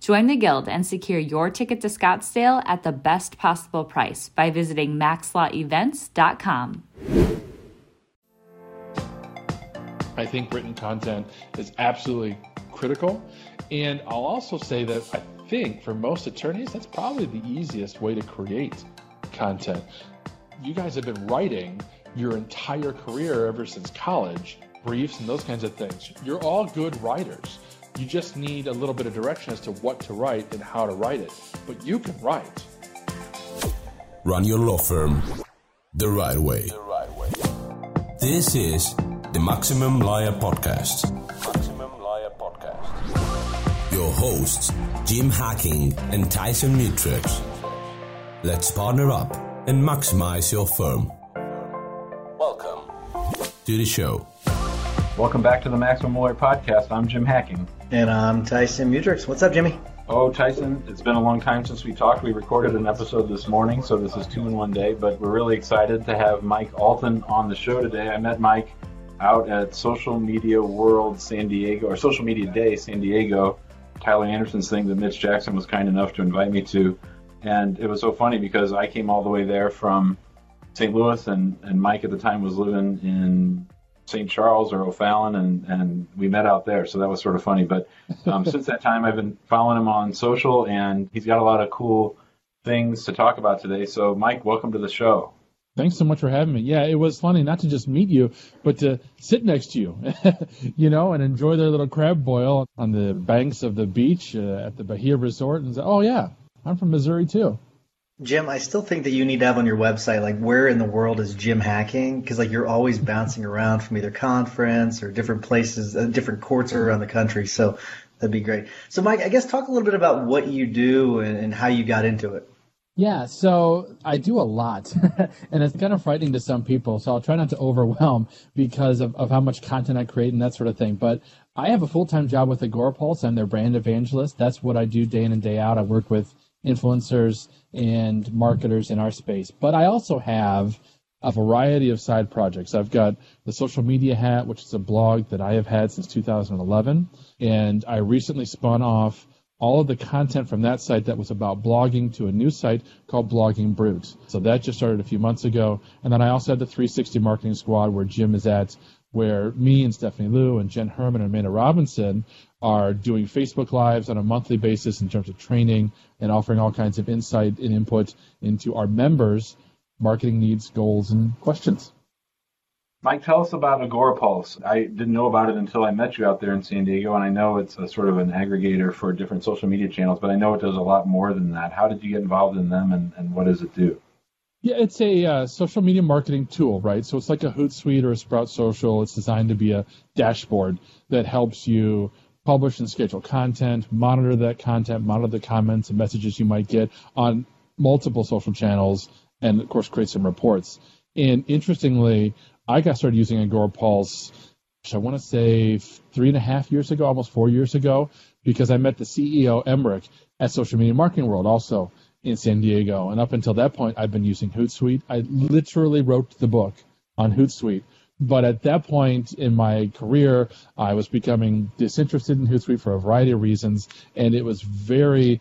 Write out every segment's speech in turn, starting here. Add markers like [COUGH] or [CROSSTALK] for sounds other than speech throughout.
Join the Guild and secure your ticket to Scottsdale at the best possible price by visiting maxlawevents.com. I think written content is absolutely critical. And I'll also say that I think for most attorneys, that's probably the easiest way to create content. You guys have been writing your entire career ever since college, briefs and those kinds of things. You're all good writers. You just need a little bit of direction as to what to write and how to write it. But you can write. Run your law firm the right way. The right way. This is the Maximum Liar Podcast. Maximum Lawyer Podcast. Your hosts, Jim Hacking and Tyson Mutrux. Let's partner up and maximize your firm. Welcome to the show. Welcome back to the Maximum Lawyer Podcast. I'm Jim Hacking. And I'm Tyson Mutrux. What's up, Jimmy? Oh, Tyson, it's been a long time since we talked. We recorded an episode this morning, so this is two in one day, but we're really excited to have Mike Allton on the show today. I met Mike out at Social Media World San Diego, or Social Media Day San Diego, Tyler Anderson's thing that Mitch Jackson was kind enough to invite me to. And it was so funny because I came all the way there from St. Louis, and, and Mike at the time was living in St. Charles or O'Fallon, and, and we met out there. So that was sort of funny. But um, [LAUGHS] since that time, I've been following him on social, and he's got a lot of cool things to talk about today. So, Mike, welcome to the show. Thanks so much for having me. Yeah, it was funny not to just meet you, but to sit next to you, [LAUGHS] you know, and enjoy their little crab boil on the banks of the beach uh, at the Bahia Resort and say, oh, yeah, I'm from Missouri too. Jim, I still think that you need to have on your website, like, where in the world is Jim hacking? Because, like, you're always bouncing around from either conference or different places, uh, different courts around the country. So that'd be great. So, Mike, I guess talk a little bit about what you do and, and how you got into it. Yeah, so I do a lot, [LAUGHS] and it's kind of frightening to some people. So I'll try not to overwhelm because of, of how much content I create and that sort of thing. But I have a full time job with Agorapulse. I'm their brand evangelist. That's what I do day in and day out. I work with influencers and marketers in our space. But I also have a variety of side projects. I've got the social media hat, which is a blog that I have had since 2011, and I recently spun off all of the content from that site that was about blogging to a new site called Blogging Brute. So that just started a few months ago. And then I also had the 360 Marketing Squad where Jim is at, where me and Stephanie Liu and Jenn Herman and Amanda Robinson are doing Facebook Lives on a monthly basis in terms of training and offering all kinds of insight and input into our members' marketing needs, goals, and questions. Mike, tell us about Agorapulse. I didn't know about it until I met you out there in San Diego, and I know it's a sort of an aggregator for different social media channels, but I know it does a lot more than that. How did you get involved in them, and, and what does it do? Yeah, it's a uh, social media marketing tool, right? So it's like a Hootsuite or a Sprout Social. It's designed to be a dashboard that helps you publish and schedule content, monitor that content, monitor the comments and messages you might get on multiple social channels, and of course create some reports. And interestingly, I got started using Agorapulse, I want to say three and a half years ago, almost four years ago, because I met the CEO, Emeric, at Social Media Marketing World, also in San Diego. And up until that point, I've been using Hootsuite. I literally wrote the book on Hootsuite. But at that point in my career, I was becoming disinterested in Hootsuite for a variety of reasons, and it was very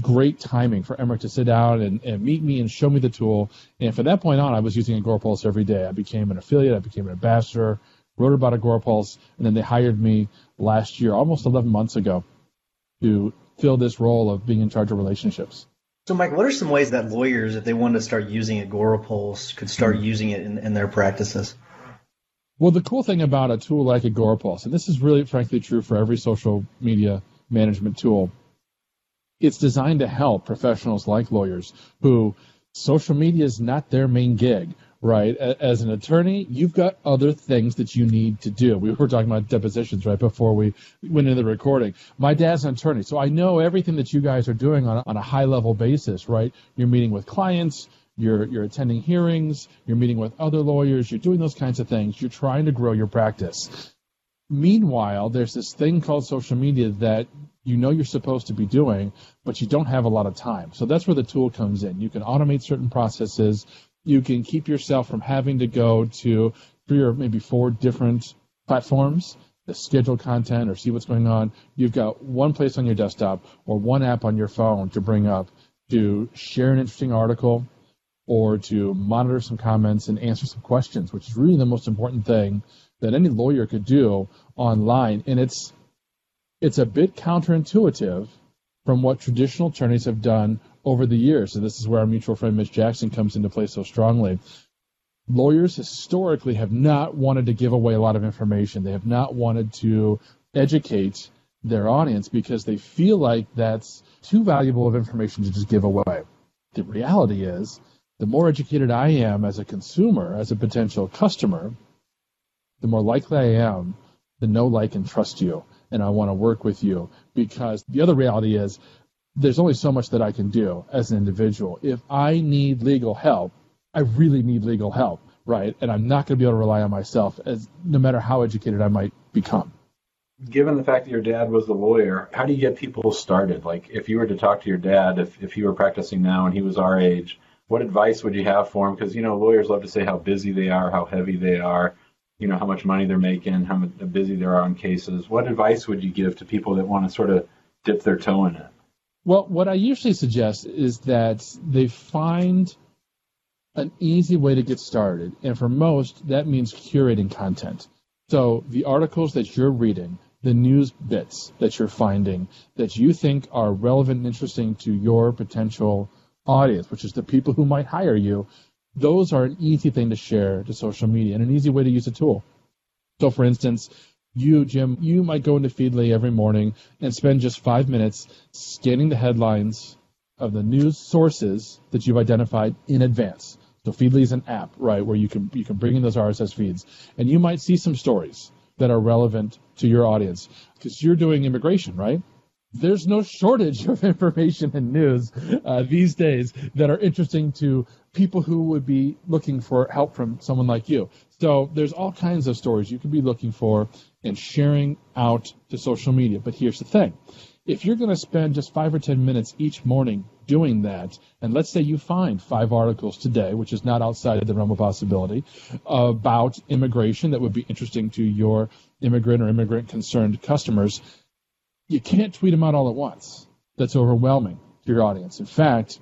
great timing for Emeric to sit down and, and, meet me and show me the tool. And from that point on, I was using Agorapulse every day. I became an affiliate, I became an ambassador, wrote about Agorapulse, and then they hired me last year, almost 11 months ago, to fill this role of being in charge of relationships. So, Mike, what are some ways that lawyers, if they wanted to start using Agora Agorapulse, could start mm-hmm. using it in, in their practices? Well, the cool thing about a tool like Agora Agorapulse, and this is really, frankly, true for every social media management tool, it's designed to help professionals like lawyers who social media is not their main gig, right? As an attorney, you've got other things that you need to do. We were talking about depositions right before we went into the recording. My dad's an attorney, so I know everything that you guys are doing on, on a high level basis, right? You're meeting with clients, you're, you're attending hearings, you're meeting with other lawyers, you're doing those kinds of things. You're trying to grow your practice. Meanwhile, there's this thing called social media that you know you're supposed to be doing, but you don't have a lot of time. So that's where the tool comes in. You can automate certain processes. You can keep yourself from having to go to three or maybe four different platforms to schedule content or see what's going on. You've got one place on your desktop or one app on your phone to bring up to share an interesting article or to monitor some comments and answer some questions, which is really the most important thing that any lawyer could do online. And it's it's a bit counterintuitive from what traditional attorneys have done over the years. And this is where our mutual friend Mitch Jackson comes into play so strongly. Lawyers historically have not wanted to give away a lot of information. They have not wanted to educate their audience because they feel like that's too valuable of information to just give away. The reality is, the more educated I am as a consumer, as a potential customer, the more likely I am to know, like, and trust you and I want to work with you because the other reality is there's only so much that I can do as an individual. If I need legal help, I really need legal help, right? And I'm not going to be able to rely on myself as no matter how educated I might become. Given the fact that your dad was a lawyer, how do you get people started? Like if you were to talk to your dad, if, if he were practicing now and he was our age, what advice would you have for him? Because, you know, lawyers love to say how busy they are, how heavy they are you know how much money they're making, how busy they are on cases. What advice would you give to people that want to sort of dip their toe in it? Well, what I usually suggest is that they find an easy way to get started, and for most, that means curating content. So the articles that you're reading, the news bits that you're finding that you think are relevant and interesting to your potential audience, which is the people who might hire you, those are an easy thing to share to social media and an easy way to use a tool. So, for instance, you, Jim, you might go into Feedly every morning and spend just five minutes scanning the headlines of the news sources that you've identified in advance. So Feedly is an app, right, where you can you can bring in those RSS feeds, and you might see some stories that are relevant to your audience because you're doing immigration, right? There's no shortage of [LAUGHS] information and news uh, these days that are interesting to people who would be looking for help from someone like you. So there's all kinds of stories you could be looking for and sharing out to social media. But here's the thing. If you're going to spend just five or 10 minutes each morning doing that, and let's say you find five articles today, which is not outside of the realm of possibility, about immigration that would be interesting to your immigrant or immigrant concerned customers, you can't tweet them out all at once. That's overwhelming to your audience. In fact,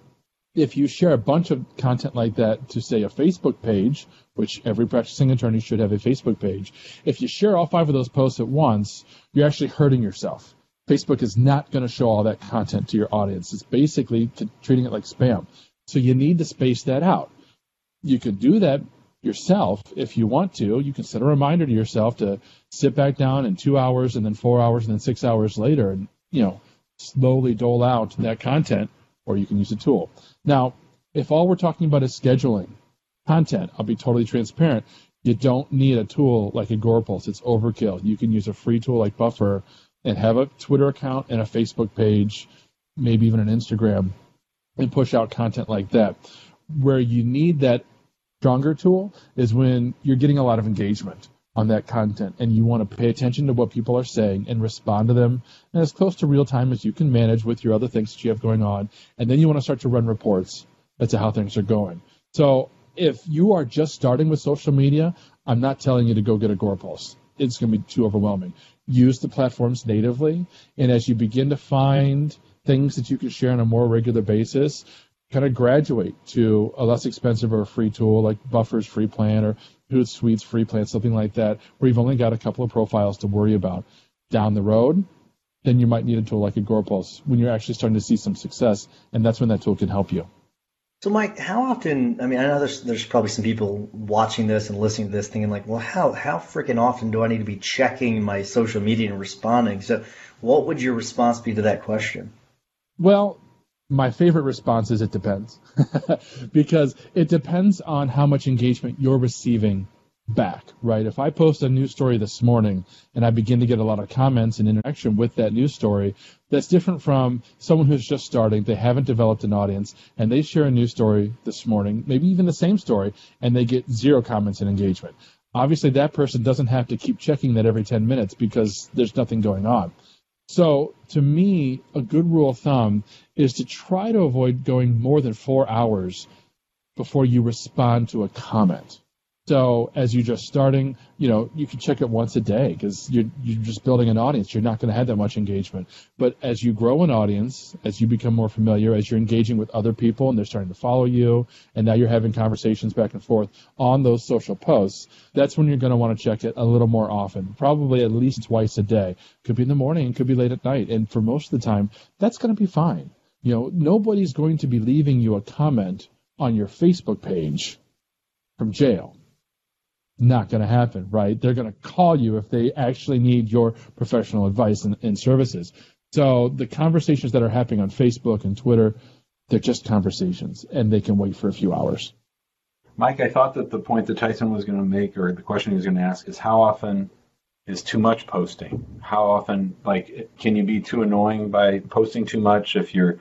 if you share a bunch of content like that to say a Facebook page, which every practicing attorney should have a Facebook page, if you share all five of those posts at once, you're actually hurting yourself. Facebook is not going to show all that content to your audience. It's basically treating it like spam. So you need to space that out. You can do that yourself if you want to. You can set a reminder to yourself to sit back down in two hours and then four hours and then six hours later and, you know, slowly dole out that content or you can use a tool. Now, if all we're talking about is scheduling content, I'll be totally transparent. You don't need a tool like a Agorapulse. It's overkill. You can use a free tool like Buffer and have a Twitter account and a Facebook page, maybe even an Instagram, and push out content like that. Where you need that stronger tool is when you're getting a lot of engagement on that content and you want to pay attention to what people are saying and respond to them as close to real time as you can manage with your other things that you have going on and then you want to start to run reports as to how things are going. So if you are just starting with social media i'm not telling you to go get Agorapulse it's going to be too overwhelming. Use the platforms natively and as you begin to find things that you can share on a more regular basis kind of graduate to a less expensive or a free tool like Buffer's free plan or Hootsuite's free plan, something like that, where you've only got a couple of profiles to worry about. Down the road, then you might need a tool like Agorapulse when you're actually starting to see some success, and that's when that tool can help you. So, Mike, how often? I mean, I know there's there's probably some people watching this and listening to this, thinking like, well, how how freaking often do I need to be checking my social media and responding? So, what would your response be to that question? Well, my favorite response is it depends, [LAUGHS] because it depends on how much engagement you're receiving back, right? If I post a news story this morning and I begin to get a lot of comments and interaction with that news story, that's different from someone who's just starting, they haven't developed an audience, and they share a news story this morning, maybe even the same story, and they get zero comments and engagement. Obviously, that person doesn't have to keep checking that every 10 minutes because there's nothing going on. So, to me, a good rule of thumb is to try to avoid going more than four hours before you respond to a comment. So as you're just starting, you know, you can check it once a day because you're, you're just building an audience. You're not going to have that much engagement. But as you grow an audience, as you become more familiar, as you're engaging with other people and they're starting to follow you, and now you're having conversations back and forth on those social posts, that's when you're going to want to check it a little more often, probably at least twice a day. Could be in the morning, could be late at night. And for most of the time, that's going to be fine. You know, nobody's going to be leaving you a comment on your Facebook page from jail not going to happen, right? They're going to call you if they actually need your professional advice and, and, services. So the conversations that are happening on Facebook and Twitter, they're just conversations and they can wait for a few hours. Mike, I thought that the point that Tyson was going to make or the question he was going to ask is how often is too much posting? How often, like, can you be too annoying by posting too much if you're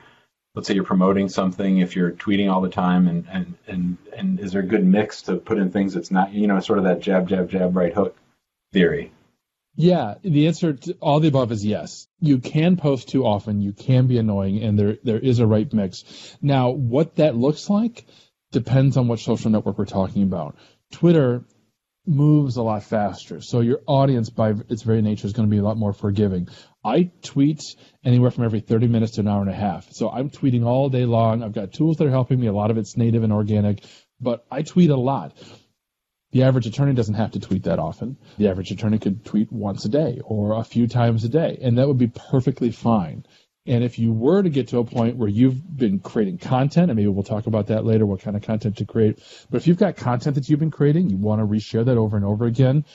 let's say you're promoting something if you're tweeting all the time and and and and is there a good mix to put in things that's not you know sort of that jab jab jab right hook theory yeah the answer to all the above is yes you can post too often you can be annoying and there there is a right mix now what that looks like depends on what social network we're talking about twitter moves a lot faster. So your audience, by its very nature, is going to be a lot more forgiving. I tweet anywhere from every 30 minutes to an hour and a half. So I'm tweeting all day long. I've got tools that are helping me. A lot of it's native and organic, but I tweet a lot. The average attorney doesn't have to tweet that often. The average attorney could tweet once a day or a few times a day, and that would be perfectly fine. And if you were to get to a point where you've been creating content, and maybe we'll talk about that later, what kind of content to create. But if you've got content that you've been creating, you want to reshare that over and over again,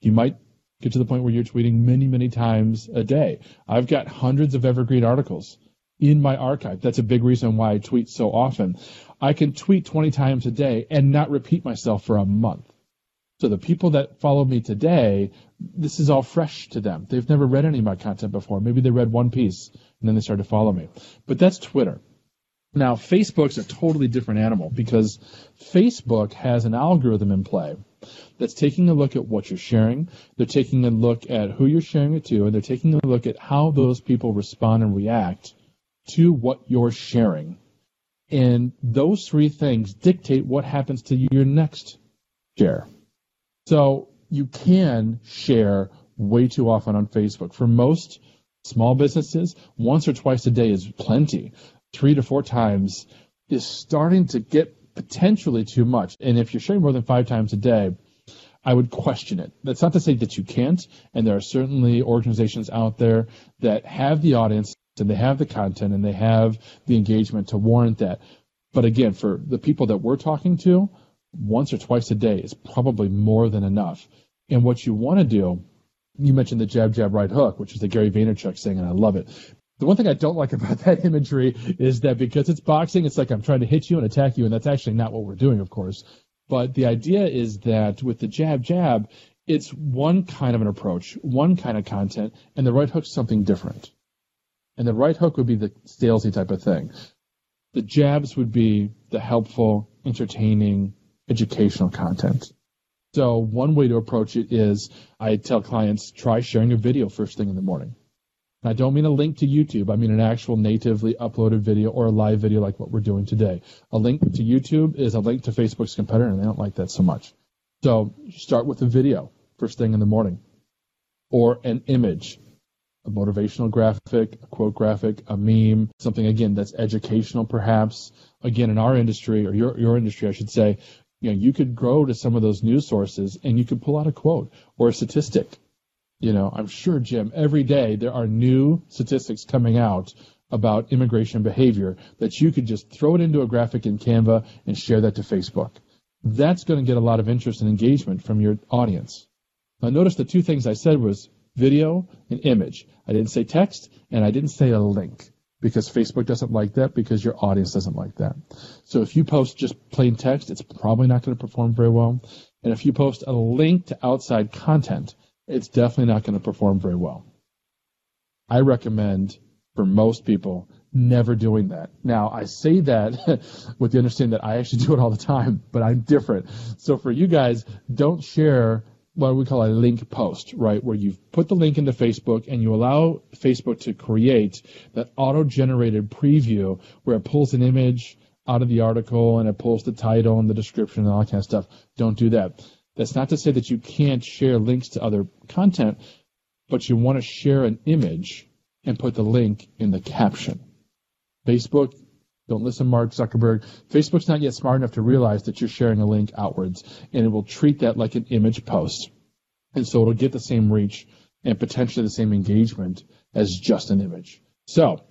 you might get to the point where you're tweeting many, many times a day. I've got hundreds of evergreen articles in my archive. That's a big reason why I tweet so often. I can tweet 20 times a day and not repeat myself for a month. So the people that follow me today, this is all fresh to them. They've never read any of my content before. Maybe they read one piece and then they started to follow me. But that's Twitter. Now, Facebook's a totally different animal because Facebook has an algorithm in play that's taking a look at what you're sharing. They're taking a look at who you're sharing it to, and they're taking a look at how those people respond and react to what you're sharing. And those three things dictate what happens to your next share. So you can share way too often on Facebook. For most small businesses, once or twice a day is plenty. Three to four times is starting to get potentially too much. And if you're sharing more than five times a day, I would question it. That's not to say that you can't, and there are certainly organizations out there that have the audience and they have the content and they have the engagement to warrant that. But again, for the people that we're talking to, once or twice a day is probably more than enough. And what you want to do, you mentioned the jab, jab, right hook, which is the Gary Vaynerchuk saying, and I love it. The one thing I don't like about [LAUGHS] that imagery is that because it's boxing, it's like I'm trying to hit you and attack you, and that's actually not what we're doing, of course. But the idea is that with the jab, jab, it's one kind of an approach, one kind of content, and the right hook's something different. And the right hook would be the salesy type of thing. The jabs would be the helpful, entertaining, educational content. So one way to approach it is I tell clients try sharing a video first thing in the morning. And I don't mean a link to YouTube. I mean an actual natively uploaded video or a live video like what we're doing today. A link to YouTube is a link to Facebook's competitor and they don't like that so much. So start with a video first thing in the morning or an image, a motivational graphic, a quote graphic, a meme, something again that's educational perhaps. Again, in our industry or your, your industry, I should say, you know, you could grow to some of those news sources and you could pull out a quote or a statistic You know, I'm sure, Jim, every day there are new statistics coming out about immigration behavior that you could just throw it into a graphic in Canva and share that to Facebook. That's going to get a lot of interest and engagement from your audience. Now notice the two things I said was video and image. I didn't say text and I didn't say a link because Facebook doesn't like that because your audience doesn't like that. So if you post just plain text, it's probably not going to perform very well. And if you post a link to outside content, it's definitely not going to perform very well. I recommend for most people never doing that. Now, I say that [LAUGHS] with the understanding that I actually do it all the time, but I'm different. So for you guys, don't share what we call a link post, right? Where you've put the link into Facebook and you allow Facebook to create that auto generated preview where it pulls an image out of the article and it pulls the title and the description and all that kind of stuff. Don't do that. That's not to say that you can't share links to other content, but you want to share an image and put the link in the caption. Facebook, don't listen, Mark Zuckerberg. Facebook's not yet smart enough to realize that you're sharing a link outwards, and it will treat that like an image post. And so it'll get the same reach and potentially the same engagement as just an image. So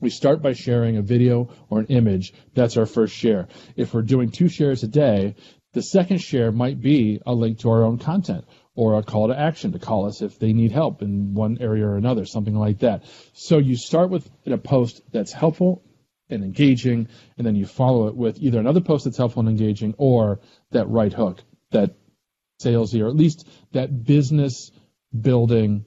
we start by sharing a video or an image. That's our first share. If we're doing two shares a day, the second share might be a link to our own content or a call to action to call us if they need help in one area or another, something like that. So you start with a post that's helpful and engaging, and then you follow it with either another post that's helpful and engaging or that right hook, that salesy, or at least that business building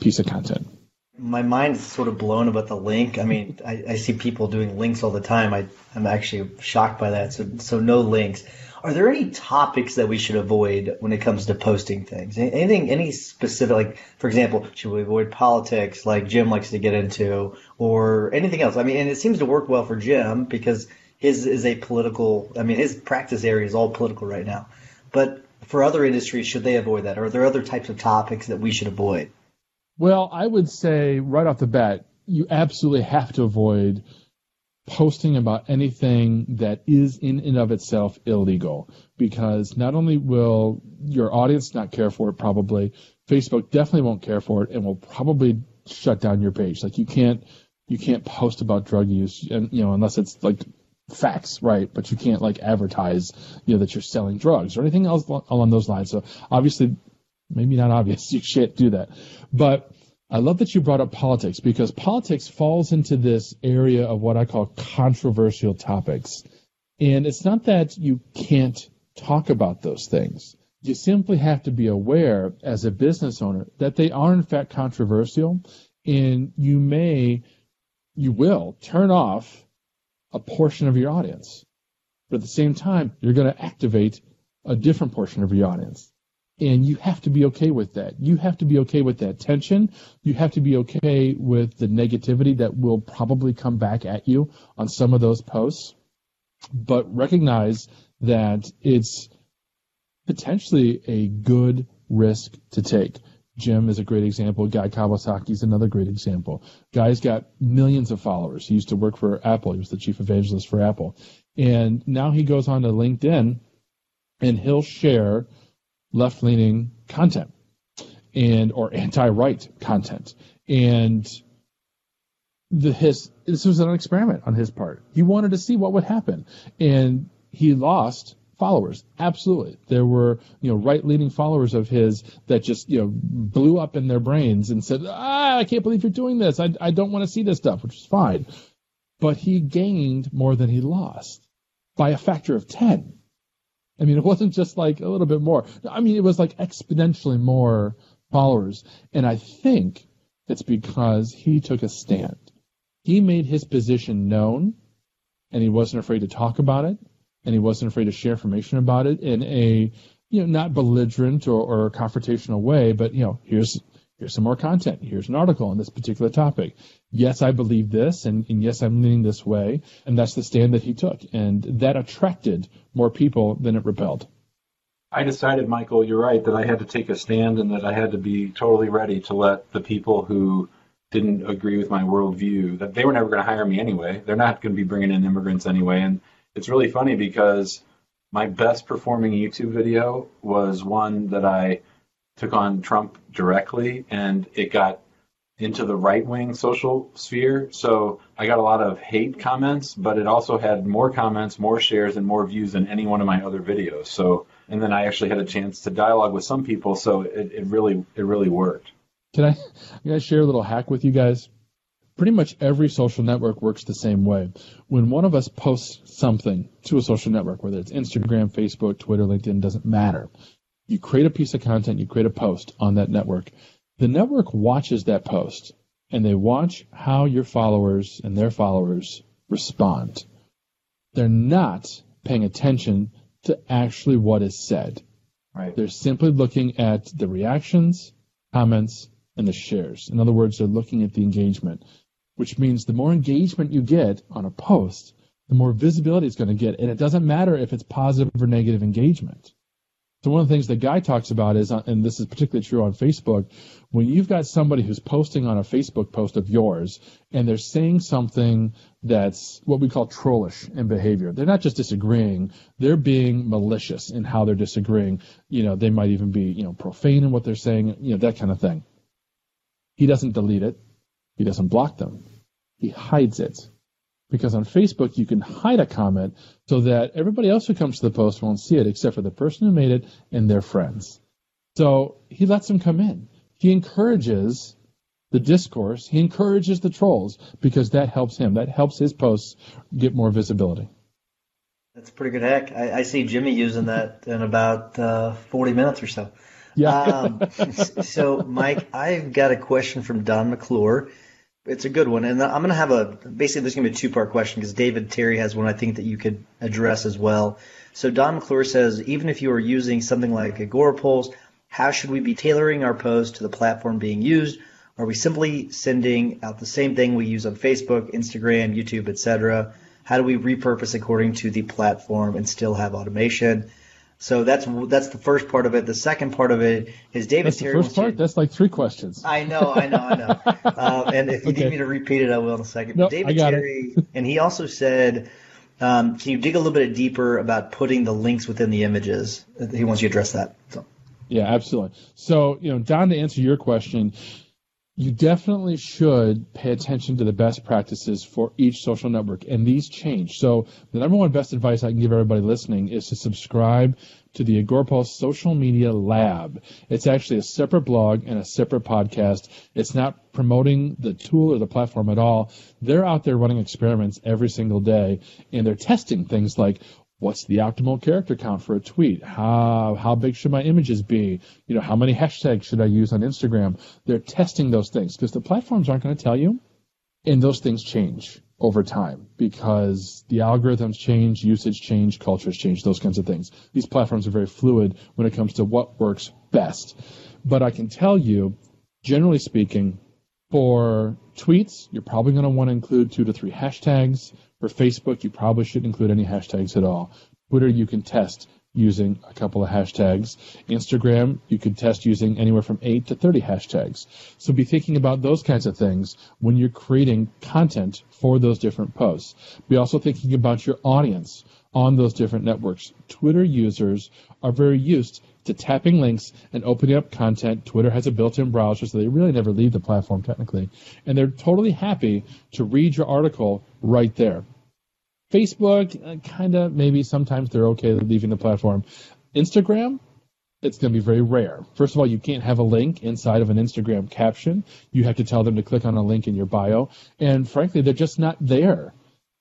piece of content. My mind is sort of blown about the link. I mean, I, I see people doing links all the time. I, I'm actually shocked by that. So, so no links. Are there any topics that we should avoid when it comes to posting things? Anything, any specific, like, for example, should we avoid politics like Jim likes to get into or anything else? I mean, and it seems to work well for Jim because his is a political, I mean, his practice area is all political right now. But for other industries, should they avoid that? Or are there other types of topics that we should avoid? Well, I would say right off the bat, you absolutely have to avoid posting about anything that is in and of itself illegal. Because not only will your audience not care for it probably facebook definitely won't care for it and will probably shut down your page. Like you can't you can't post about drug use and you know unless it's like facts right? But you can't like advertise you know that you're selling drugs or anything else along those lines. So obviously maybe not obvious. [LAUGHS] You can't do that. But I love that you brought up politics because politics falls into this area of what I call controversial topics. And it's not that you can't talk about those things. You simply have to be aware as a business owner that they are in fact controversial and you may, you will turn off a portion of your audience. But at the same time, you're going to activate a different portion of your audience. And you have to be okay with that. You have to be okay with that tension. You have to be okay with the negativity that will probably come back at you on some of those posts. But recognize that it's potentially a good risk to take. Jim is a great example. Guy Kawasaki is another great example. Guy's got millions of followers. He used to work for Apple. He was the chief evangelist for Apple. And now he goes on to LinkedIn and he'll share – left leaning content and or anti right content. And the his this was an experiment on his part. He wanted to see what would happen. And he lost followers. Absolutely. There were, you know, right leaning followers of his that just, you know, blew up in their brains and said, ah, I can't believe you're doing this. I, I don't want to see this stuff, which is fine. But he gained more than he lost by a factor of 10. I mean, it wasn't just like a little bit more. I mean, it was like exponentially more followers. And I think it's because he took a stand. He made his position known and he wasn't afraid to talk about it and he wasn't afraid to share information about it in a, you know, not belligerent or, or confrontational way, but, you know, here's here's some more content. Here's an article on this particular topic. Yes, I believe this, and, and, yes, I'm leaning this way. And that's the stand that he took. And that attracted more people than it repelled. I decided, Michael, you're right, that I had to take a stand and that I had to be totally ready to let the people who didn't agree with my worldview, that they were never going to hire me anyway. They're not going to be bringing in immigrants anyway. And it's really funny because my best performing YouTube video was one that I took on Trump directly, and it got into the right wing social sphere. So I got a lot of hate comments, but it also had more comments, more shares, and more views than any one of my other videos. So and then I actually had a chance to dialogue with some people, so it, it really it really worked. Can I, can I share a little hack with you guys? Pretty much every social network works the same way. When one of us posts something to a social network, whether it's Instagram, Facebook, Twitter, LinkedIn, doesn't matter. You create a piece of content, you create a post on that network. The network watches that post and they watch how your followers and their followers respond. They're not paying attention to actually what is said. Right. They're simply looking at the reactions, comments, and the shares. In other words, they're looking at the engagement, which means the more engagement you get on a post, the more visibility it's going to get. And it doesn't matter if it's positive or negative engagement. So one of the things the guy talks about is, and this is particularly true on Facebook, when you've got somebody who's posting on a Facebook post of yours and they're saying something that's what we call trollish in behavior. They're not just disagreeing, they're being malicious in how they're disagreeing. You know, they might even be, you know, profane in what they're saying, you know, that kind of thing. He doesn't delete it. He doesn't block them. He hides it. Because on Facebook, you can hide a comment so that everybody else who comes to the post won't see it except for the person who made it and their friends. So he lets them come in. He encourages the discourse. He encourages the trolls because that helps him. That helps his posts get more visibility. That's a pretty good hack. I, I see Jimmy using that in about uh, 40 minutes or so. Yeah. um, [LAUGHS] so, Mike, I've got a question from Don McClure. It's a good one, and I'm going to have a basically there's going to be a two part question because David Terry has one I think that you could address as well. So Don McClure says, even if you are using something like Agorapulse, how should we be tailoring our post to the platform being used? Are we simply sending out the same thing we use on Facebook, Instagram, YouTube, etc.? How do we repurpose according to the platform and still have automation? So that's that's the first part of it. The second part of it is David that's Terry. The first part. To, that's like three questions. I know, I know, I know. uh, [LAUGHS] and if you okay. need me to repeat it, I will in a second. Nope, David Terry, and he also said, um, "Can you dig a little bit deeper about putting the links within the images?" He wants you to address that. So. Yeah, absolutely. So, you know, Don, to answer your question, you definitely should pay attention to the best practices for each social network, and these change. So, the number one best advice I can give everybody listening is to subscribe to the Agorapulse Social Media Lab. It's actually a separate blog and a separate podcast. It's not promoting the tool or the platform at all. They're out there running experiments every single day, and they're testing things like what's the optimal character count for a tweet? How how big should my images be? You know, how many hashtags should I use on Instagram? They're testing those things because the platforms aren't going to tell you, and those things change over time because the algorithms change, usage change, cultures change, those kinds of things. These platforms are very fluid when it comes to what works best. But I can tell you, generally speaking, for tweets, you're probably going to want to include two to three hashtags. For Facebook, you probably shouldn't include any hashtags at all. Twitter, you can test using a couple of hashtags. Instagram, you could test using anywhere from 8 to 30 hashtags. So be thinking about those kinds of things when you're creating content for those different posts. Be also thinking about your audience on those different networks. Twitter users are very used to tapping links and opening up content. Twitter has a built-in browser, so they really never leave the platform technically. And they're totally happy to read your article right there. Facebook, uh, kind of, maybe sometimes they're okay leaving the platform. Instagram, it's going to be very rare. First of all, you can't have a link inside of an Instagram caption. You have to tell them to click on a link in your bio. And frankly, they're just not there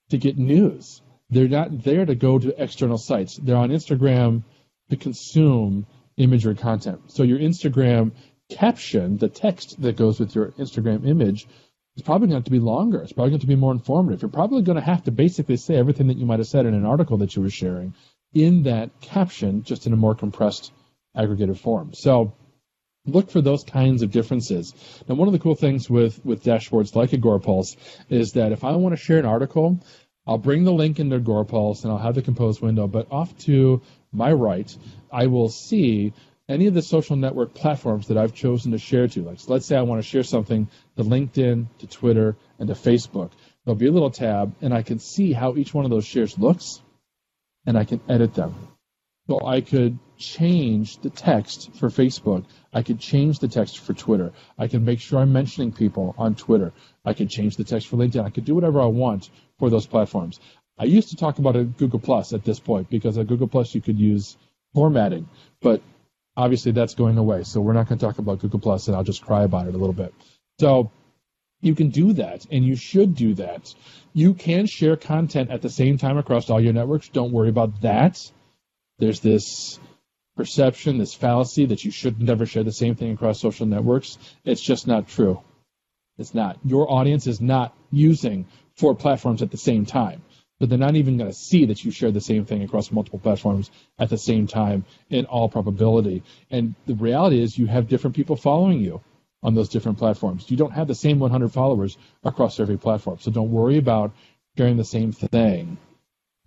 to get news. They're not there to go to external sites. They're on Instagram to consume imagery content. So your Instagram caption, the text that goes with your Instagram image, it's probably going to have to be longer. It's probably going to be more informative. You're probably going to have to basically say everything that you might have said in an article that you were sharing in that caption, just in a more compressed, aggregated form. So look for those kinds of differences. Now, one of the cool things with, with dashboards like Agorapulse is that if I want to share an article, I'll bring the link into Agorapulse and I'll have the compose window, but off to my right, I will see any of the social network platforms that I've chosen to share to. Like, let's say I want to share something to LinkedIn, to Twitter, and to Facebook. There'll be a little tab, and I can see how each one of those shares looks, and I can edit them. So I could change the text for Facebook. I could change the text for Twitter. I can make sure I'm mentioning people on Twitter. I could change the text for LinkedIn. I could do whatever I want for those platforms. I used to talk about a Google Plus at this point because at Google Plus you could use formatting, but obviously that's going away. So we're not going to talk about Google Plus, and I'll just cry about it a little bit. So you can do that, and you should do that. You can share content at the same time across all your networks. Don't worry about that. There's this perception, this fallacy that you should never share the same thing across social networks. It's just not true. It's not. Your audience is not using four platforms at the same time. So they're not even going to see that you share the same thing across multiple platforms at the same time in all probability. And the reality is you have different people following you on those different platforms. You don't have the same 100 followers across every platform. So don't worry about sharing the same thing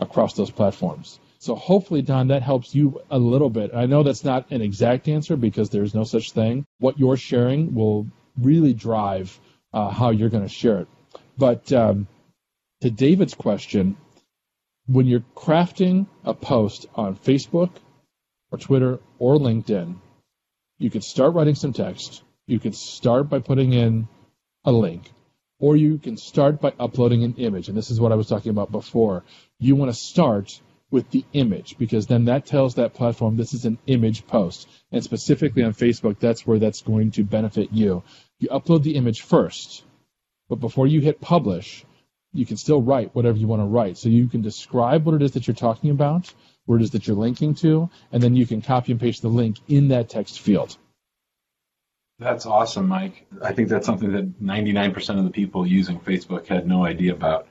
across those platforms. So hopefully, Don, that helps you a little bit. I know that's not an exact answer because there's no such thing. What you're sharing will really drive uh, how you're going to share it. But um, to David's question, when you're crafting a post on Facebook or Twitter or LinkedIn, you could start writing some text. You could start by putting in a link, or you can start by uploading an image. And this is what I was talking about before. You want to start with the image because then that tells that platform this is an image post. And specifically on Facebook, that's where that's going to benefit you. You upload the image first, but before you hit publish, you can still write whatever you want to write. So you can describe what it is that you're talking about, what it is that you're linking to, and then you can copy and paste the link in that text field. That's awesome, Mike. I think that's something that 99% of the people using Facebook had no idea about.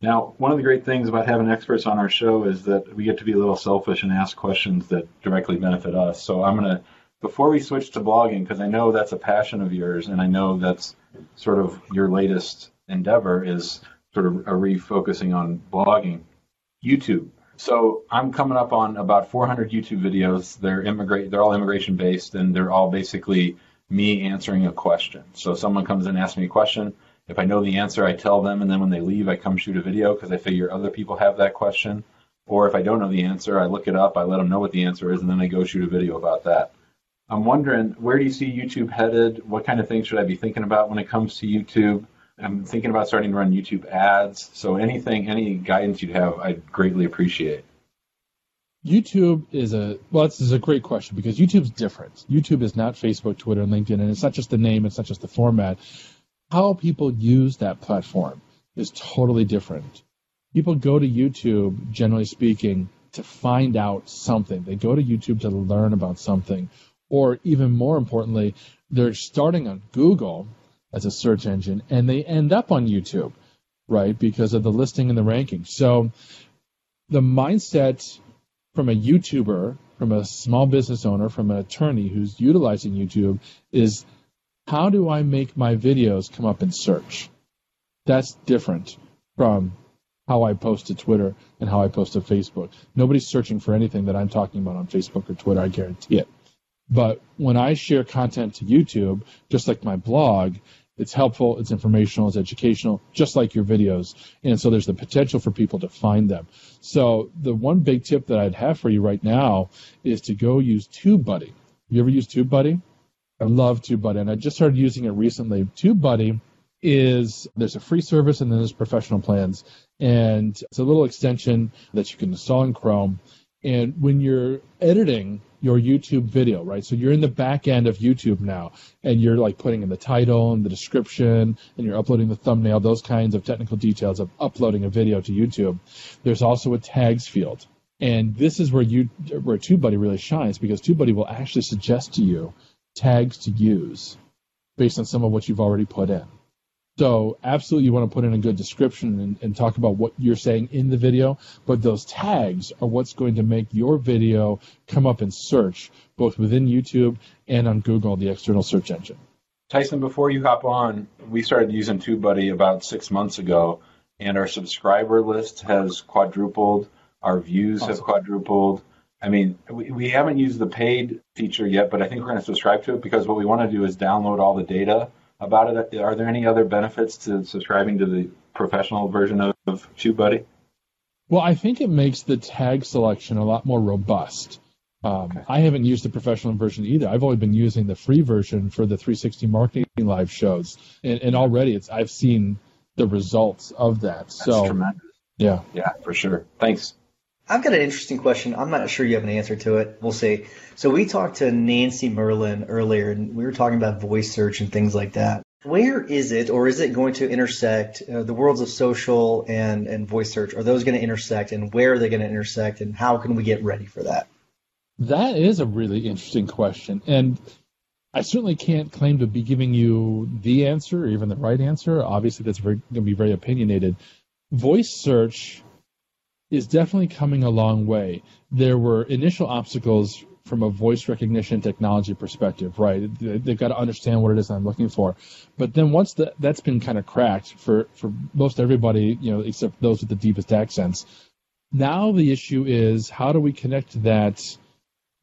Now, one of the great things about having experts on our show is that we get to be a little selfish and ask questions that directly benefit us. So I'm going to, before we switch to blogging, because I know that's a passion of yours, and I know that's sort of your latest endeavor is sort of a refocusing on blogging, YouTube. So I'm coming up on about 400 YouTube videos. They're immigrate, they're all immigration based, and they're all basically me answering a question. So someone comes in and asks me a question if I know the answer, I tell them, and then when they leave, I come shoot a video because I figure other people have that question. Or if I don't know the answer, I look it up, I let them know what the answer is, and then I go shoot a video about that. I'm wondering, where do you see YouTube headed? What kind of things should I be thinking about when it comes to YouTube? I'm thinking about starting to run YouTube ads. So anything, any guidance you'd have, I'd greatly appreciate. YouTube is a well, this is a great question because YouTube's different. YouTube is not Facebook, Twitter, and LinkedIn, and it's not just the name, it's not just the format how people use that platform is totally different. People go to YouTube, generally speaking, to find out something. They go to YouTube to learn about something. Or even more importantly, they're starting on Google as a search engine and they end up on YouTube, right? Because of the listing and the ranking. So the mindset from a YouTuber, from a small business owner, from an attorney who's utilizing YouTube is how do I make my videos come up in search? That's different from how I post to Twitter and how I post to Facebook. Nobody's searching for anything that I'm talking about on Facebook or Twitter, I guarantee it. But when I share content to YouTube, just like my blog, it's helpful, it's informational, it's educational, just like your videos. And so there's the potential for people to find them. So the one big tip that I'd have for you right now is to go use TubeBuddy. You ever use TubeBuddy? I love TubeBuddy, and I just started using it recently. TubeBuddy is there's a free service and then there's professional plans, and it's a little extension that you can install in Chrome. And when you're editing your YouTube video, right? So you're in the back end of YouTube now, and you're like putting in the title and the description, and you're uploading the thumbnail, those kinds of technical details of uploading a video to YouTube. There's also a tags field. And this is where you where TubeBuddy really shines because TubeBuddy will actually suggest to you tags to use based on some of what you've already put in. So absolutely you want to put in a good description and, and, talk about what you're saying in the video, but those tags are what's going to make your video come up in search, both within YouTube and on Google, the external search engine. Tyson, before you hop on, we started using TubeBuddy about six months ago, and our subscriber list has quadrupled. Our views awesome. have quadrupled. I mean, we, we haven't used the paid feature yet, but I think we're going to subscribe to it because what we want to do is download all the data about it. Are there any other benefits to subscribing to the professional version of, of TubeBuddy? Well, I think it makes the tag selection a lot more robust Um, okay. I haven't used the professional version either. I've only been using the free version for the 360 marketing live shows, and, and already it's I've seen the results of that. That's so tremendous. Yeah, yeah, for sure. Thanks. I've got an interesting question. I'm not sure you have an answer to it. We'll see. So we talked to Nancy Myrland earlier, and we were talking about voice search and things like that. Where is it, or is it going to intersect uh, the worlds of social and, and voice search? Are those going to intersect, and where are they going to intersect, and how can we get ready for that? That is a really interesting question. And I certainly can't claim to be giving you the answer or even the right answer. Obviously, that's going to be very opinionated. Voice search is definitely coming a long way. There were initial obstacles from a voice recognition technology perspective, right? They've got to understand what it is I'm looking for. But then once the, that's been kind of cracked for, for most everybody, you know, except those with the deepest accents, now the issue is how do we connect that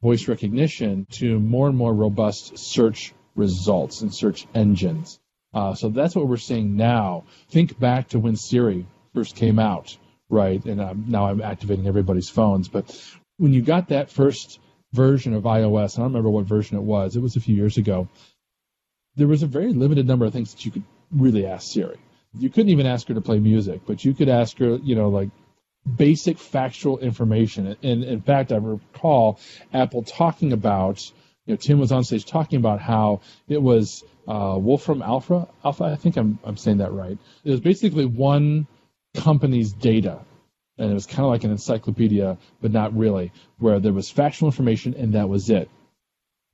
voice recognition to more and more robust search results and search engines. Uh, so that's what we're seeing now. Think back to when Siri first came out, right? And um, now I'm activating everybody's phones. But when you got that first version of iOS, I don't remember what version it was, it was a few years ago, there was a very limited number of things that you could really ask Siri. You couldn't even ask her to play music, but you could ask her, you know, like basic factual information. And in fact, I recall Apple talking about, you know, Tim was on stage talking about how it was uh, Wolfram Alpha. Alpha, I think I'm I'm saying that right. It was basically one company's data, and it was kind of like an encyclopedia, but not really, where there was factual information and that was it.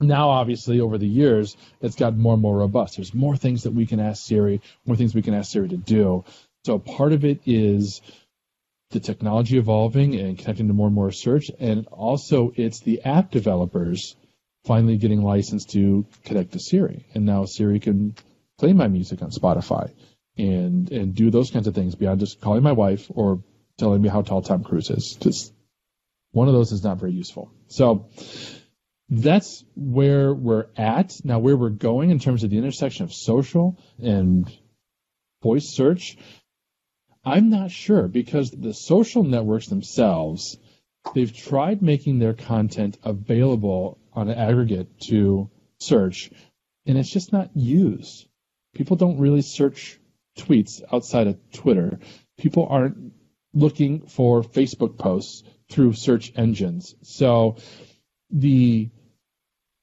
Now, obviously, over the years, it's gotten more and more robust. There's more things that we can ask Siri, more things we can ask Siri to do. So part of it is the technology evolving and connecting to more and more search, and also it's the app developers finally getting licensed to connect to Siri, and now Siri can play my music on Spotify and and do those kinds of things beyond just calling my wife or telling me how tall Tom Cruise is. Just one of those is not very useful. So that's where we're at now. Where we're going in terms of the intersection of social and voice search I'm not sure because the social networks themselves, they've tried making their content available on an aggregate to search, and it's just not used. People don't really search tweets outside of Twitter. People aren't looking for Facebook posts through search engines. So the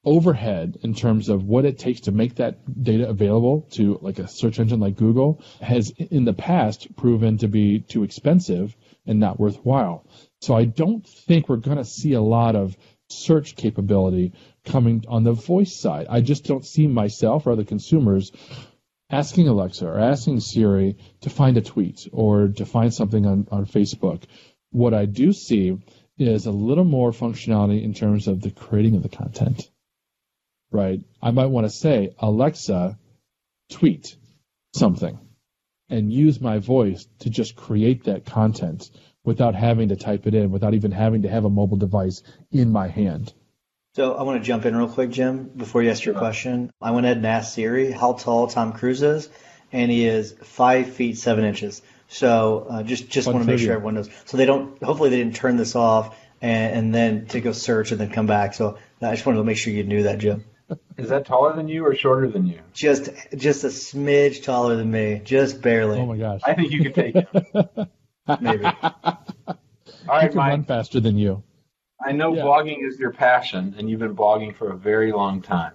overhead in terms of what it takes to make that data available to like a search engine like Google has in the past proven to be too expensive and not worthwhile. So I don't think we're going to see a lot of search capability coming on the voice side. I just don't see myself or other consumers asking Alexa or asking Siri to find a tweet or to find something on, on Facebook. What I do see is a little more functionality in terms of the creating of the content right? I might want to say, Alexa, tweet something and use my voice to just create that content without having to type it in, without even having to have a mobile device in my hand. So I want to jump in real quick, Jim, before you ask your question. I went ahead and asked Siri how tall Tom Cruise is, and he is five feet seven inches. So uh, just just want to make sure everyone knows. So they don't. Hopefully they didn't turn this off and, and then to go search and then come back. So I just wanted to make sure you knew that, Jim. Is that taller than you or shorter than you? Just just a smidge taller than me, just barely. Oh my gosh! I think you could take him. [LAUGHS] Maybe. [LAUGHS] All right, Mike. Run faster than you. I know yeah. blogging is your passion, and you've been blogging for a very long time.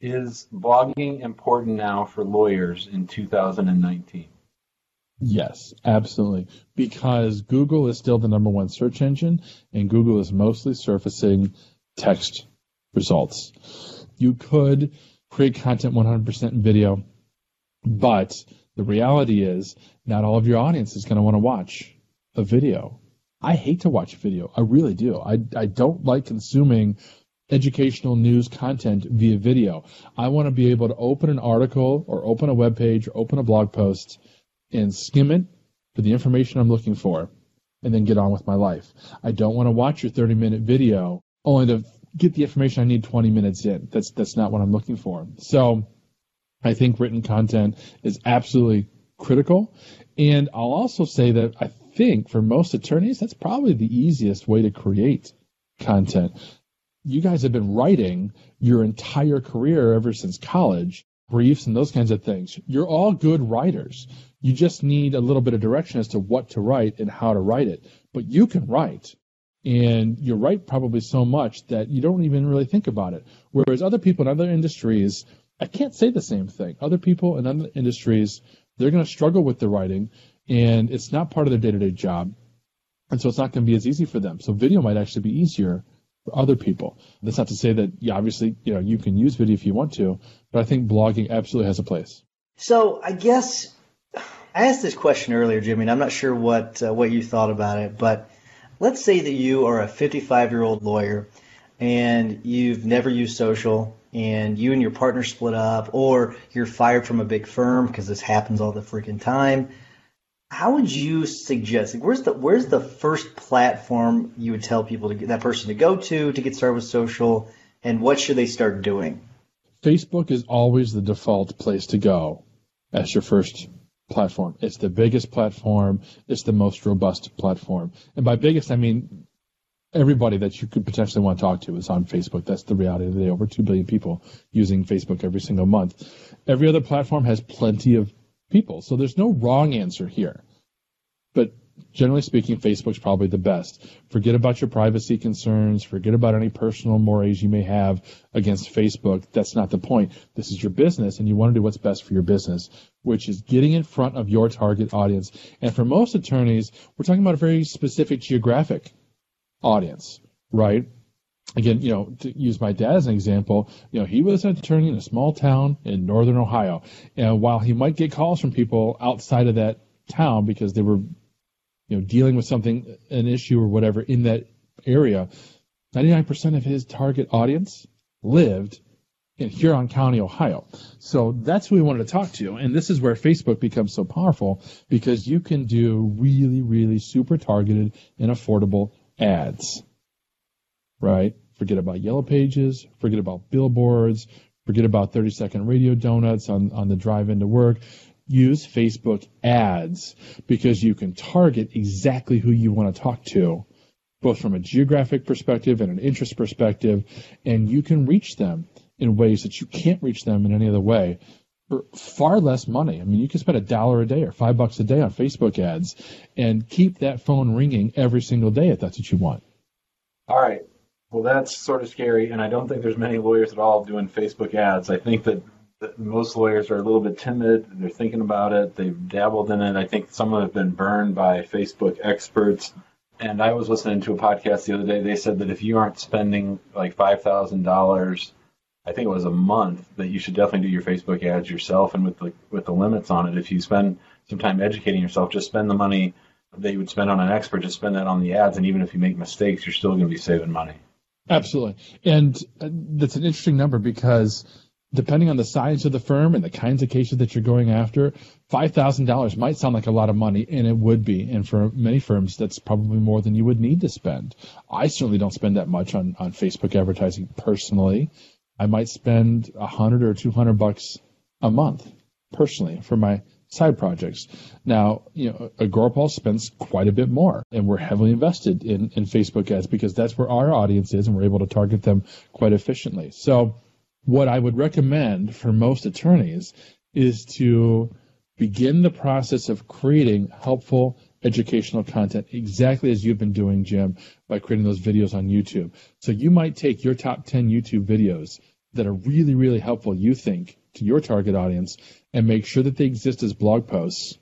Is blogging important now for lawyers in 2019? Yes, absolutely. Because Google is still the number one search engine, and Google is mostly surfacing text results. You could create content 100% in video, but the reality is not all of your audience is going to want to watch a video. I hate to watch video. I really do. I, I don't like consuming educational news content via video. I want to be able to open an article or open a web page or open a blog post and skim it for the information I'm looking for and then get on with my life. I don't want to watch your 30 minute video only to get the information I need 20 minutes in. That's that's not what I'm looking for. So I think written content is absolutely critical. And I'll also say that I think for most attorneys, that's probably the easiest way to create content. you guys have been writing your entire career ever since college, briefs and those kinds of things. You're all good writers. You just need a little bit of direction as to what to write and how to write it. But you can write. And you write probably so much that you don't even really think about it. Whereas other people in other industries, I can't say the same thing. Other people in other industries, they're going to struggle with the writing and it's not part of their day to day job. And so it's not going to be as easy for them. So video might actually be easier for other people. That's not to say that yeah, obviously, you know, you can use video if you want to, but I think blogging absolutely has a place. So I guess I asked this question earlier, Jimmy, and I'm not sure what uh, what you thought about it, but let's say that you are a 55 year old lawyer and you've never used social and you and your partner split up or you're fired from a big firm because this happens all the freaking time how would you suggest? Like, where's the where's the first platform you would tell people to get that person to go to to get started with social, and what should they start doing? Facebook is always the default place to go as your first platform. It's the biggest platform. It's the most robust platform. And by biggest, I mean everybody that you could potentially want to talk to is on Facebook. That's the reality of the day. Over 2 billion people using Facebook every single month. Every other platform has plenty of people. So there's no wrong answer here. But generally speaking, Facebook's probably the best. Forget about your privacy concerns. Forget about any personal mores you may have against Facebook. That's not the point. This is your business and you want to do what's best for your business, which is getting in front of your target audience. And for most attorneys, we're talking about a very specific geographic audience, right? Again, you know, to use my dad as an example, you know, he was an attorney in a small town in northern Ohio. And while he might get calls from people outside of that town because they were, you know, dealing with something, an issue or whatever in that area, 99% of his target audience lived in Huron County, Ohio. So that's who we wanted to talk to. And this is where Facebook becomes so powerful because you can do really, really super targeted and affordable ads right? Forget about yellow pages, forget about billboards, forget about 30 second radio donuts on, on the drive into work. Use Facebook ads because you can target exactly who you want to talk to, both from a geographic perspective and an interest perspective, and you can reach them in ways that you can't reach them in any other way for far less money. I mean, you can spend a dollar a day or five bucks a day on Facebook ads and keep that phone ringing every single day if that's what you want. All right. Well, that's sort of scary, and I don't think there's many lawyers at all doing Facebook ads. I think that, that most lawyers are a little bit timid. They're thinking about it. They've dabbled in it. I think some have been burned by Facebook experts. And I was listening to a podcast the other day. They said that if you aren't spending like five thousand dollars, I think it was a month, that you should definitely do your Facebook ads yourself. And with the with the limits on it, if you spend some time educating yourself, just spend the money that you would spend on an expert. Just spend that on the ads, and even if you make mistakes, you're still going to be saving money. Absolutely. And uh, that's an interesting number because depending on the size of the firm and the kinds of cases that you're going after, $5,000 might sound like a lot of money, and it would be. And for many firms, that's probably more than you would need to spend. I certainly don't spend that much on, on Facebook advertising personally. I might spend a hundred or 200 bucks a month personally for my side projects. Now, you know, Agorapulse spends quite a bit more, and we're heavily invested in, in Facebook ads because that's where our audience is, and we're able to target them quite efficiently. So, what I would recommend for most attorneys is to begin the process of creating helpful educational content exactly as you've been doing, Jim, by creating those videos on YouTube. So you might take your top 10 YouTube videos that are really, really helpful, you think, to your target audience and make sure that they exist as blog posts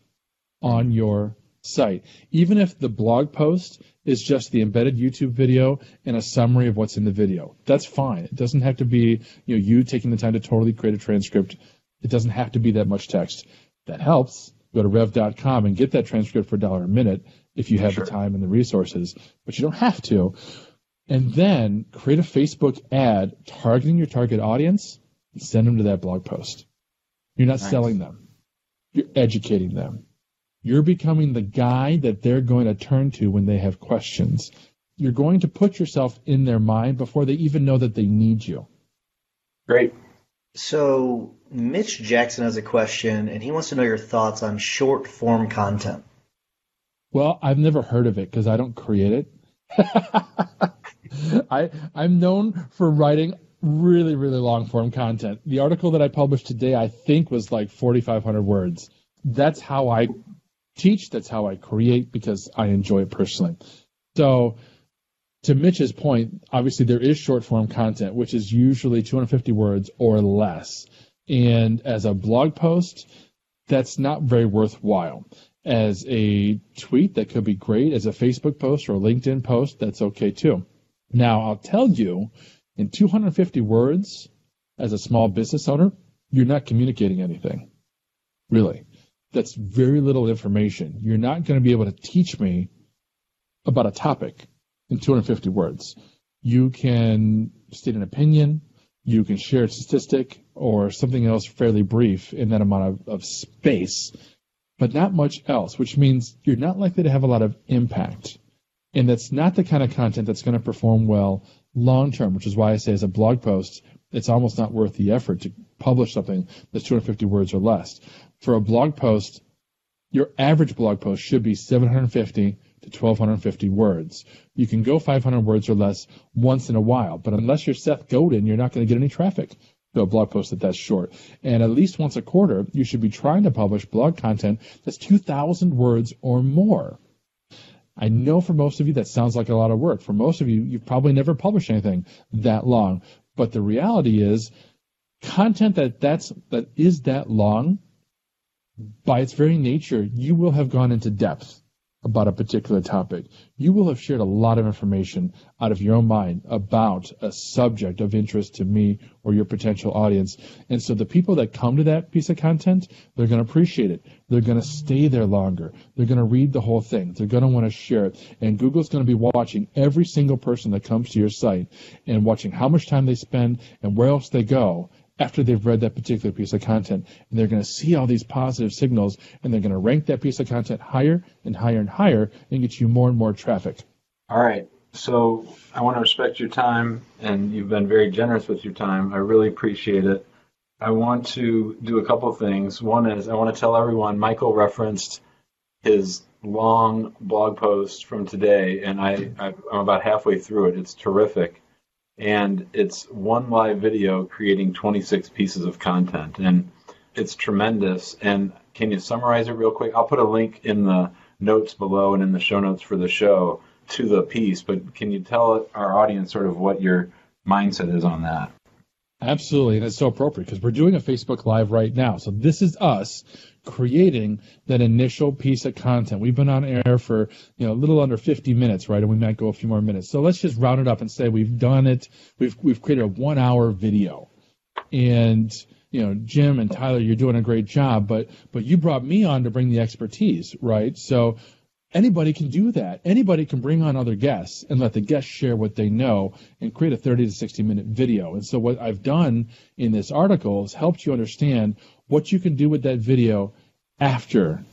on your site. Even if the blog post is just the embedded YouTube video and a summary of what's in the video. That's fine. It doesn't have to be, you know, you taking the time to totally create a transcript. It doesn't have to be that much text. That helps. Go to rev.com and get that transcript for a dollar a minute if you have sure. the time and the resources, but you don't have to. And then create a Facebook ad targeting your target audience and send them to that blog post. You're not nice. selling them. You're educating them. You're becoming the guy that they're going to turn to when they have questions. You're going to put yourself in their mind before they even know that they need you. Great. So, Mitch Jackson has a question, and he wants to know your thoughts on short form content. Well, I've never heard of it because I don't create it. [LAUGHS] I I'm known for writing really really long form content. The article that I published today, I think, was like 4,500 words. That's how I teach. That's how I create because I enjoy it personally. So, to Mitch's point, obviously there is short form content, which is usually 250 words or less. And as a blog post, that's not very worthwhile. As a tweet, that could be great. As a Facebook post or a LinkedIn post, that's okay too. Now, I'll tell you, in 250 words, as a small business owner, you're not communicating anything. Really. That's very little information. You're not going to be able to teach me about a topic in 250 words. You can state an opinion, you can share a statistic or something else fairly brief in that amount of, of space, but not much else, which means you're not likely to have a lot of impact. And that's not the kind of content that's going to perform well long term, which is why I say as a blog post, it's almost not worth the effort to publish something that's 250 words or less. For a blog post, your average blog post should be 750 to 1250 words. You can go 500 words or less once in a while, but unless you're Seth Godin, you're not going to get any traffic to a blog post that that's short. And at least once a quarter, you should be trying to publish blog content that's 2,000 words or more. I know for most of you that sounds like a lot of work. For most of you, you've probably never published anything that long. But the reality is, content that that's that is that long, by its very nature, you will have gone into depth about a particular topic. You will have shared a lot of information out of your own mind about a subject of interest to me or your potential audience. And so the people that come to that piece of content, they're going to appreciate it. They're going to stay there longer. They're going to read the whole thing. They're going to want to share it. And Google's going to be watching every single person that comes to your site and watching how much time they spend and where else they go after they've read that particular piece of content. And they're going to see all these positive signals and they're going to rank that piece of content higher and higher and higher and get you more and more traffic. All right. So I want to respect your time and you've been very generous with your time. I really appreciate it. I want to do a couple of things. One is I want to tell everyone Michael referenced his long blog post from today, and I, I'm about halfway through it. It's terrific and it's one live video creating 26 pieces of content, and it's tremendous. And can you summarize it real quick? I'll put a link in the notes below and in the show notes for the show to the piece, but can you tell our audience sort of what your mindset is on that? Absolutely, and it's so appropriate because we're doing a Facebook Live right now. So this is us creating that initial piece of content. We've been on air for you know a little under 50 minutes, right? And we might go a few more minutes. So let's just round it up and say we've done it. We've we've created a one hour video, and you know Jim and Tyler, you're doing a great job. But but you brought me on to bring the expertise, right? So anybody can do that. Anybody can bring on other guests and let the guests share what they know and create a 30 to 60 minute video. And so what I've done in this article is helped you understand what you can do with that video after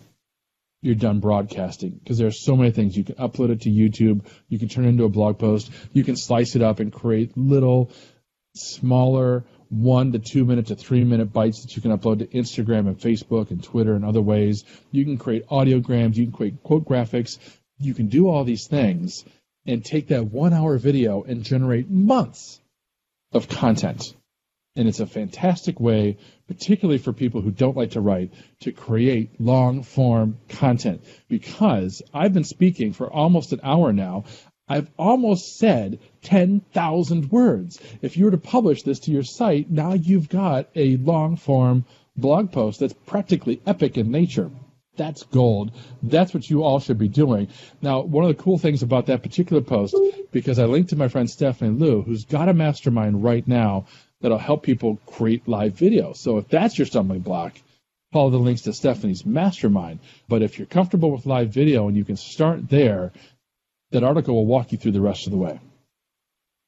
you're done broadcasting because there are so many things you can upload it to YouTube, you can turn it into a blog post, you can slice it up and create little smaller one to two minute to three minute bites that you can upload to Instagram and Facebook and Twitter and other ways. You can create audiograms, you can create quote graphics, you can do all these things and take that one hour video and generate months of content. And it's a fantastic way, particularly for people who don't like to write, to create long form content. Because I've been speaking for almost an hour now I've almost said 10,000 words. If you were to publish this to your site, now you've got a long form blog post that's practically epic in nature. That's gold. That's what you all should be doing. Now, one of the cool things about that particular post, because I linked to my friend Stephanie Liu, who's got a mastermind right now that'll help people create live video. So if that's your stumbling block, follow the links to Stephanie's mastermind. But if you're comfortable with live video and you can start there, that article will walk you through the rest of the way.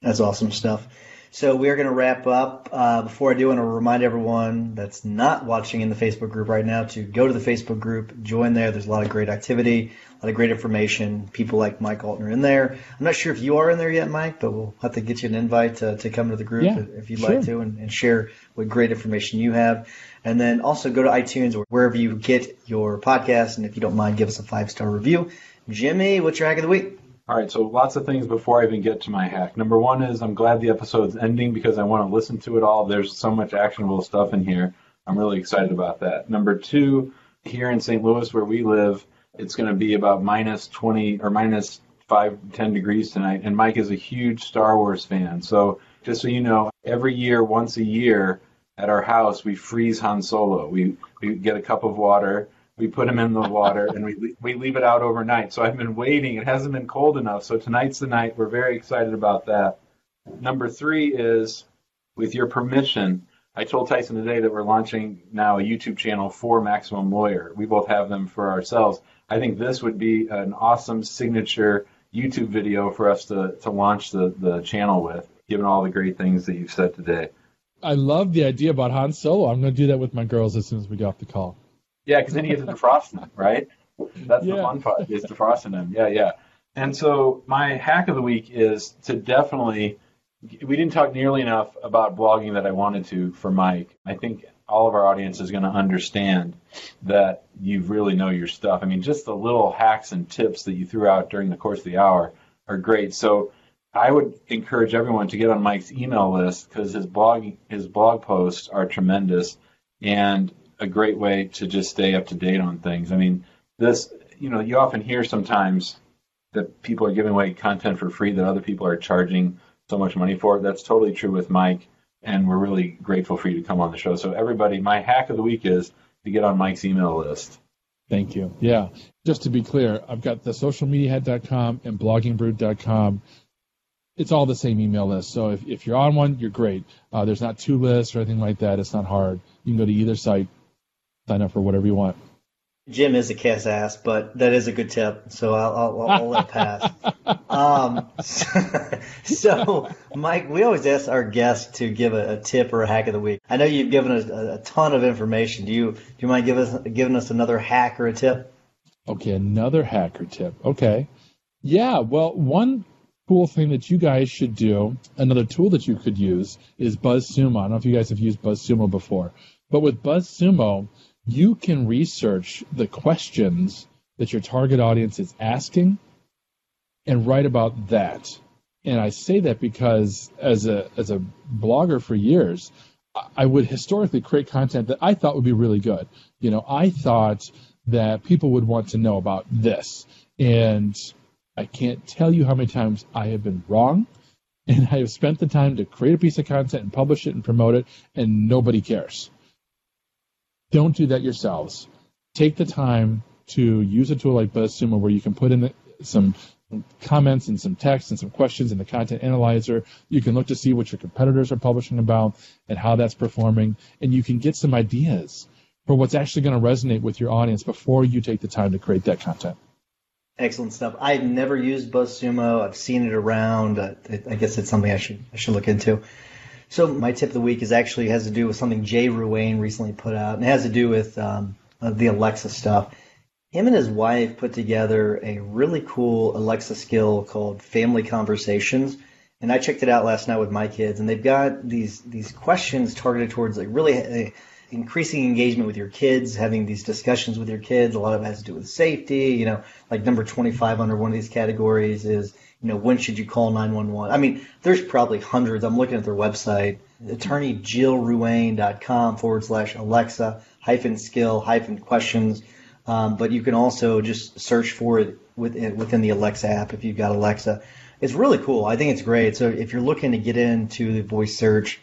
That's awesome stuff. So we're going to wrap up. Uh, before I do, I want to remind everyone that's not watching in the Facebook group right now to go to the Facebook group, join there. There's a lot of great activity, a lot of great information. People like Mike Allton in there. I'm not sure if you are in there yet, Mike, but we'll have to get you an invite to, to come to the group yeah, if you'd sure. like to and, and share what great information you have. And then also go to iTunes or wherever you get your podcast. And if you don't mind, give us a five star review. Jimmy, what's your hack of the week? All right, so lots of things before I even get to my hack. Number one is I'm glad the episode's ending because I want to listen to it all. There's so much actionable stuff in here. I'm really excited about that. Number two, here in St. Louis where we live, it's going to be about minus 20 or minus 5, 10 degrees tonight. And Mike is a huge Star Wars fan. So just so you know, every year, once a year, at our house, we freeze Han Solo. We, we get a cup of water we put them in the water and we we leave it out overnight. So I've been waiting. It hasn't been cold enough. So tonight's the night. We're very excited about that. Number three is, with your permission, I told Tyson today that we're launching now a YouTube channel for Maximum Lawyer. We both have them for ourselves. I think this would be an awesome signature YouTube video for us to, to launch the, the channel with, given all the great things that you've said today. I love the idea about Han Solo. I'm going to do that with my girls as soon as we get off the call. Yeah, because then you get to defrost them, right? That's yeah. the fun part is defrosting them. Yeah, yeah. And so my hack of the week is to definitely. We didn't talk nearly enough about blogging that I wanted to for Mike. I think all of our audience is going to understand that you really know your stuff. I mean, just the little hacks and tips that you threw out during the course of the hour are great. So I would encourage everyone to get on Mike's email list because his blog his blog posts are tremendous. And a great way to just stay up to date on things. I mean, this, you know, you often hear sometimes that people are giving away content for free that other people are charging so much money for. That's totally true with Mike, and we're really grateful for you to come on the show. So, everybody, my hack of the week is to get on Mike's email list. Thank you. Yeah. Just to be clear, I've got the socialmediahat.com and bloggingbrute.com it's all the same email list. So if, if you're on one, you're great. Uh, there's not two lists or anything like that. It's not hard. You can go to either site, sign up for whatever you want. Jim is a kiss ass, but that is a good tip, so I'll, I'll, I'll let it pass. [LAUGHS] um, so, [LAUGHS] so, Mike, we always ask our guests to give a, a, tip or a hack of the week. I know you've given us a, a ton of information. Do you do you mind give us giving us another hack or a tip? Okay, another hack or tip. Okay, yeah. Well, one cool thing that you guys should do, another tool that you could use is BuzzSumo. I don't know if you guys have used BuzzSumo before, but with BuzzSumo you can research the questions that your target audience is asking and write about that. And I say that because as a as a blogger for years, I would historically create content that I thought would be really good. You know, I thought that people would want to know about this. And I can't tell you how many times I have been wrong. And I have spent the time to create a piece of content and publish it and promote it, and nobody cares. Don't do that yourselves. Take the time to use a tool like BuzzSumo where you can put in the, some comments and some text and some questions in the content analyzer. You can look to see what your competitors are publishing about and how that's performing, and you can get some ideas for what's actually going to resonate with your audience before you take the time to create that content. Excellent stuff. I've never used BuzzSumo. I've seen it around. I guess it's something I should I should look into. So my tip of the week is actually has to do with something Jay Ruane recently put out, and it has to do with um, the Alexa stuff. Him and his wife put together a really cool Alexa skill called Family Conversations, and I checked it out last night with my kids, and they've got these these questions targeted towards like really increasing engagement with your kids, having these discussions with your kids. A lot of it has to do with safety. You know, like number 25 under one of these categories is you know, when should you call 911? I mean, there's probably hundreds. I'm looking at their website, attorneyjillruane.com forward slash Alexa hyphen skill hyphen questions. Um, but you can also just search for it within, within the Alexa app if you've got Alexa. It's really cool. I think it's great. So if you're looking to get into the voice search,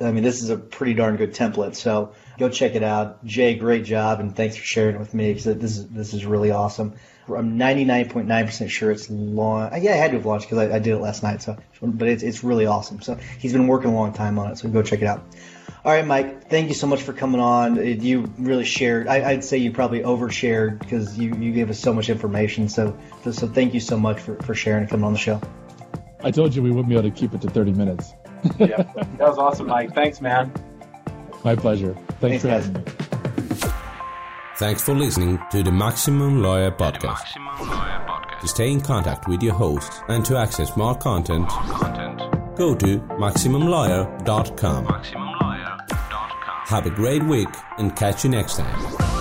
I mean, this is a pretty darn good template. So go check it out. Jay, great job, and thanks for sharing it with me because this is this is really awesome. I'm 99.9% sure it's long. Yeah, I had to have launched because I, I, did it last night. So, but it's it's really awesome. So he's been working a long time on it. So go check it out. All right, Mike. Thank you so much for coming on. You really shared. I, would say you probably overshared because you, you gave us so much information. So so thank you so much for, for sharing and coming on the show. I told you we wouldn't be able to keep it to 30 minutes. Yeah, that was awesome, Mike. Thanks, man. My pleasure. Thanks, Thanks for having me. Thanks for listening to the Maximum Lawyer Podcast. Maximum Lawyer Podcast. To stay in contact with your hosts and to access more content, more content. go to MaximumLawyer.com. MaximumLawyer.com. Have a great week and catch you next time.